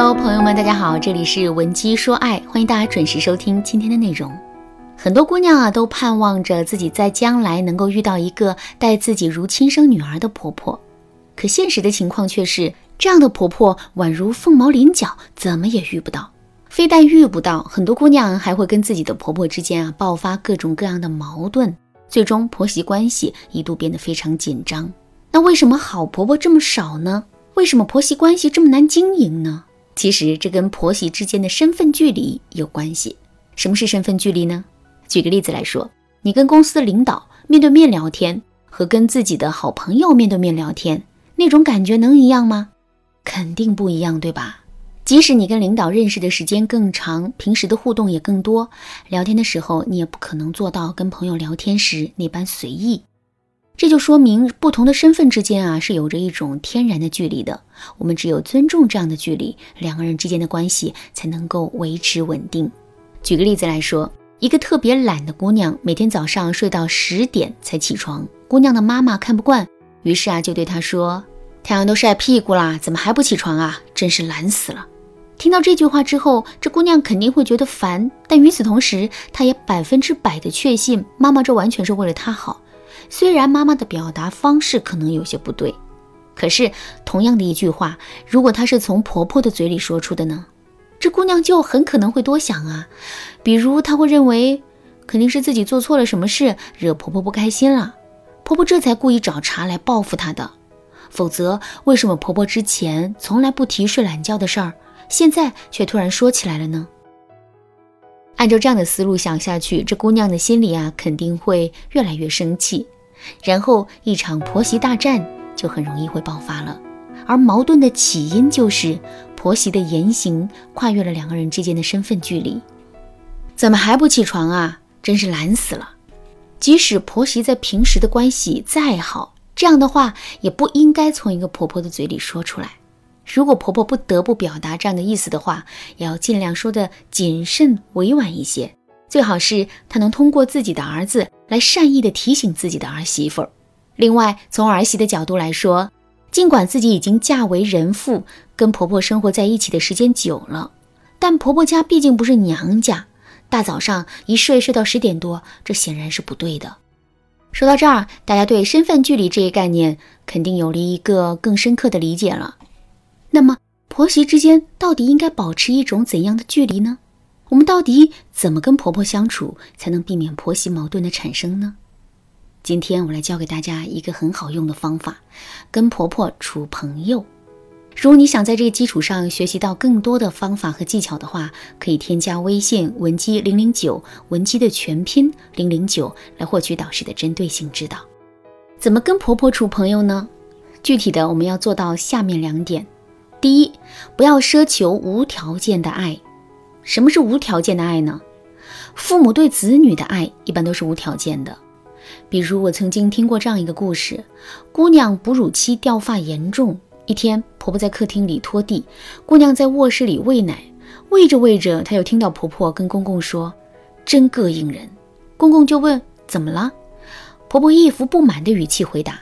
朋友们，大家好，这里是文姬说爱，欢迎大家准时收听今天的内容。很多姑娘啊，都盼望着自己在将来能够遇到一个待自己如亲生女儿的婆婆，可现实的情况却是，这样的婆婆宛如凤毛麟角，怎么也遇不到。非但遇不到，很多姑娘还会跟自己的婆婆之间啊爆发各种各样的矛盾，最终婆媳关系一度变得非常紧张。那为什么好婆婆这么少呢？为什么婆媳关系这么难经营呢？其实这跟婆媳之间的身份距离有关系。什么是身份距离呢？举个例子来说，你跟公司的领导面对面聊天，和跟自己的好朋友面对面聊天，那种感觉能一样吗？肯定不一样，对吧？即使你跟领导认识的时间更长，平时的互动也更多，聊天的时候你也不可能做到跟朋友聊天时那般随意。这就说明不同的身份之间啊是有着一种天然的距离的。我们只有尊重这样的距离，两个人之间的关系才能够维持稳定。举个例子来说，一个特别懒的姑娘，每天早上睡到十点才起床，姑娘的妈妈看不惯，于是啊就对她说：“太阳都晒屁股啦，怎么还不起床啊？真是懒死了。”听到这句话之后，这姑娘肯定会觉得烦，但与此同时，她也百分之百的确信妈妈这完全是为了她好。虽然妈妈的表达方式可能有些不对，可是同样的一句话，如果她是从婆婆的嘴里说出的呢，这姑娘就很可能会多想啊。比如她会认为，肯定是自己做错了什么事，惹婆婆不开心了，婆婆这才故意找茬来报复她的。否则，为什么婆婆之前从来不提睡懒觉的事儿？现在却突然说起来了呢？按照这样的思路想下去，这姑娘的心里啊肯定会越来越生气，然后一场婆媳大战就很容易会爆发了。而矛盾的起因就是婆媳的言行跨越了两个人之间的身份距离。怎么还不起床啊？真是懒死了！即使婆媳在平时的关系再好，这样的话也不应该从一个婆婆的嘴里说出来。如果婆婆不得不表达这样的意思的话，也要尽量说的谨慎委婉一些。最好是她能通过自己的儿子来善意的提醒自己的儿媳妇儿。另外，从儿媳的角度来说，尽管自己已经嫁为人妇，跟婆婆生活在一起的时间久了，但婆婆家毕竟不是娘家，大早上一睡睡到十点多，这显然是不对的。说到这儿，大家对身份距离这一概念肯定有了一个更深刻的理解了。那么婆媳之间到底应该保持一种怎样的距离呢？我们到底怎么跟婆婆相处才能避免婆媳矛盾的产生呢？今天我来教给大家一个很好用的方法，跟婆婆处朋友。如果你想在这个基础上学习到更多的方法和技巧的话，可以添加微信文姬零零九，文姬的全拼零零九，来获取导师的针对性指导。怎么跟婆婆处朋友呢？具体的我们要做到下面两点。第一，不要奢求无条件的爱。什么是无条件的爱呢？父母对子女的爱一般都是无条件的。比如，我曾经听过这样一个故事：姑娘哺乳期掉发严重，一天婆婆在客厅里拖地，姑娘在卧室里喂奶，喂着喂着，她又听到婆婆跟公公说：“真膈应人。”公公就问：“怎么了？”婆婆一副不满的语气回答：“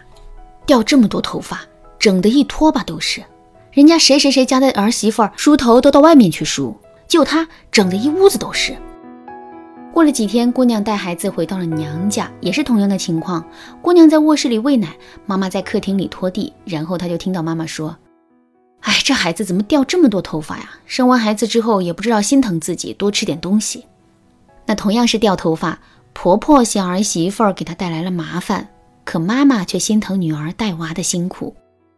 掉这么多头发，整的一拖把都是。”人家谁谁谁家的儿媳妇梳头都到外面去梳，就她整的一屋子都是。过了几天，姑娘带孩子回到了娘家，也是同样的情况。姑娘在卧室里喂奶，妈妈在客厅里拖地，然后她就听到妈妈说：“哎，这孩子怎么掉这么多头发呀？生完孩子之后也不知道心疼自己，多吃点东西。”那同样是掉头发，婆婆嫌儿媳妇儿给她带来了麻烦，可妈妈却心疼女儿带娃的辛苦，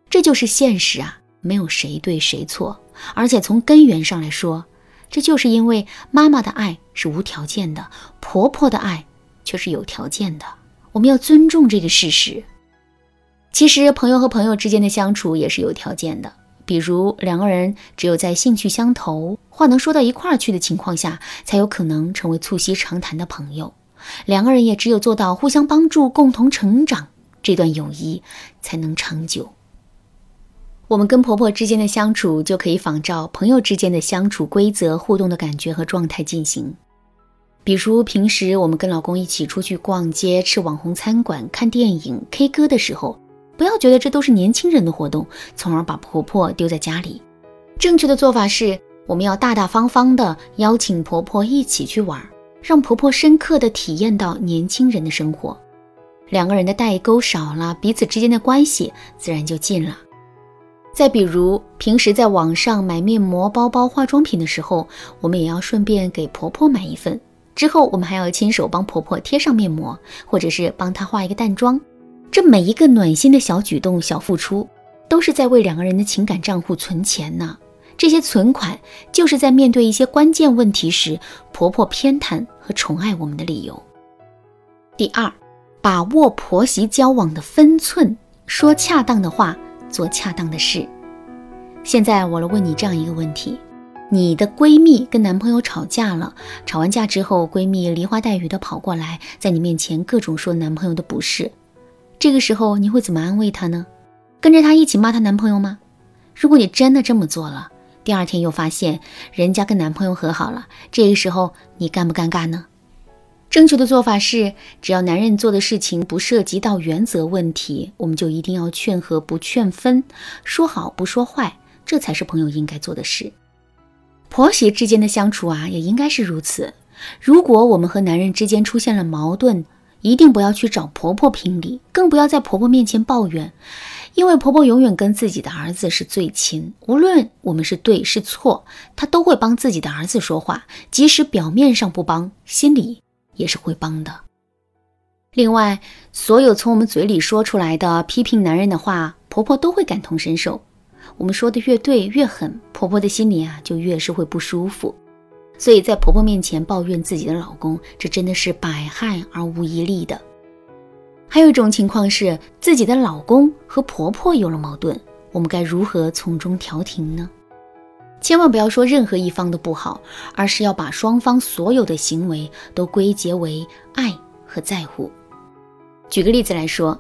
这就是现实啊。没有谁对谁错，而且从根源上来说，这就是因为妈妈的爱是无条件的，婆婆的爱却是有条件的。我们要尊重这个事实。其实，朋友和朋友之间的相处也是有条件的，比如两个人只有在兴趣相投、话能说到一块儿去的情况下，才有可能成为促膝长谈的朋友。两个人也只有做到互相帮助、共同成长，这段友谊才能长久。我们跟婆婆之间的相处，就可以仿照朋友之间的相处规则、互动的感觉和状态进行。比如平时我们跟老公一起出去逛街、吃网红餐馆、看电影、K 歌的时候，不要觉得这都是年轻人的活动，从而把婆婆丢在家里。正确的做法是，我们要大大方方的邀请婆婆一起去玩，让婆婆深刻的体验到年轻人的生活。两个人的代沟少了，彼此之间的关系自然就近了。再比如，平时在网上买面膜、包包、化妆品的时候，我们也要顺便给婆婆买一份。之后，我们还要亲手帮婆婆贴上面膜，或者是帮她化一个淡妆。这每一个暖心的小举动、小付出，都是在为两个人的情感账户存钱呢。这些存款，就是在面对一些关键问题时，婆婆偏袒和宠爱我们的理由。第二，把握婆媳交往的分寸，说恰当的话。做恰当的事。现在我来问你这样一个问题：你的闺蜜跟男朋友吵架了，吵完架之后，闺蜜梨花带雨的跑过来，在你面前各种说男朋友的不是。这个时候你会怎么安慰她呢？跟着她一起骂她男朋友吗？如果你真的这么做了，第二天又发现人家跟男朋友和好了，这个时候你尴不尴尬呢？正确的做法是，只要男人做的事情不涉及到原则问题，我们就一定要劝和不劝分，说好不说坏，这才是朋友应该做的事。婆媳之间的相处啊，也应该是如此。如果我们和男人之间出现了矛盾，一定不要去找婆婆评理，更不要在婆婆面前抱怨，因为婆婆永远跟自己的儿子是最亲，无论我们是对是错，她都会帮自己的儿子说话，即使表面上不帮，心里。也是会帮的。另外，所有从我们嘴里说出来的批评男人的话，婆婆都会感同身受。我们说的越对越狠，婆婆的心里啊就越是会不舒服。所以在婆婆面前抱怨自己的老公，这真的是百害而无一利的。还有一种情况是，自己的老公和婆婆有了矛盾，我们该如何从中调停呢？千万不要说任何一方的不好，而是要把双方所有的行为都归结为爱和在乎。举个例子来说，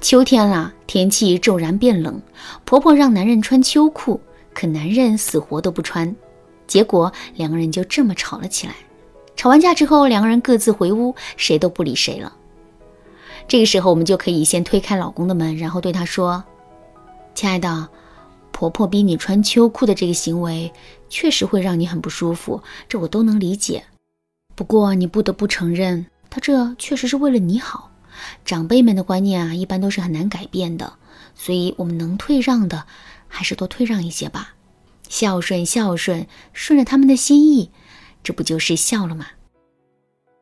秋天了，天气骤然变冷，婆婆让男人穿秋裤，可男人死活都不穿，结果两个人就这么吵了起来。吵完架之后，两个人各自回屋，谁都不理谁了。这个时候，我们就可以先推开老公的门，然后对他说：“亲爱的。”婆婆逼你穿秋裤的这个行为，确实会让你很不舒服，这我都能理解。不过你不得不承认，她这确实是为了你好。长辈们的观念啊，一般都是很难改变的，所以我们能退让的，还是多退让一些吧。孝顺孝顺，顺着他们的心意，这不就是孝了吗？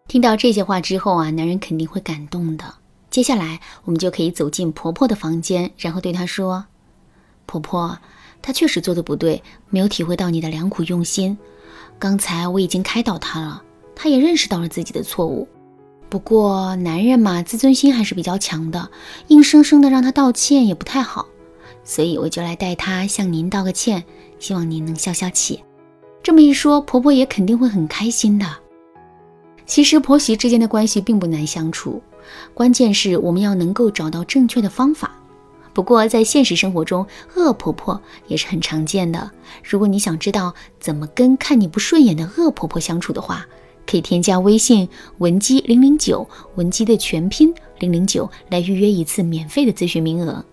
听到这些话之后啊，男人肯定会感动的。接下来我们就可以走进婆婆的房间，然后对她说。婆婆，她确实做的不对，没有体会到你的良苦用心。刚才我已经开导她了，她也认识到了自己的错误。不过男人嘛，自尊心还是比较强的，硬生生的让他道歉也不太好，所以我就来代他向您道个歉，希望您能消消气。这么一说，婆婆也肯定会很开心的。其实婆媳之间的关系并不难相处，关键是我们要能够找到正确的方法。不过，在现实生活中，恶婆婆也是很常见的。如果你想知道怎么跟看你不顺眼的恶婆婆相处的话，可以添加微信文姬零零九，文姬的全拼零零九，来预约一次免费的咨询名额。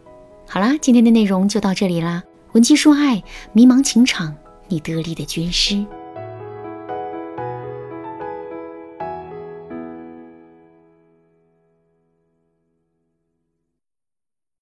好啦，今天的内容就到这里啦。文姬说爱，迷茫情场，你得力的军师。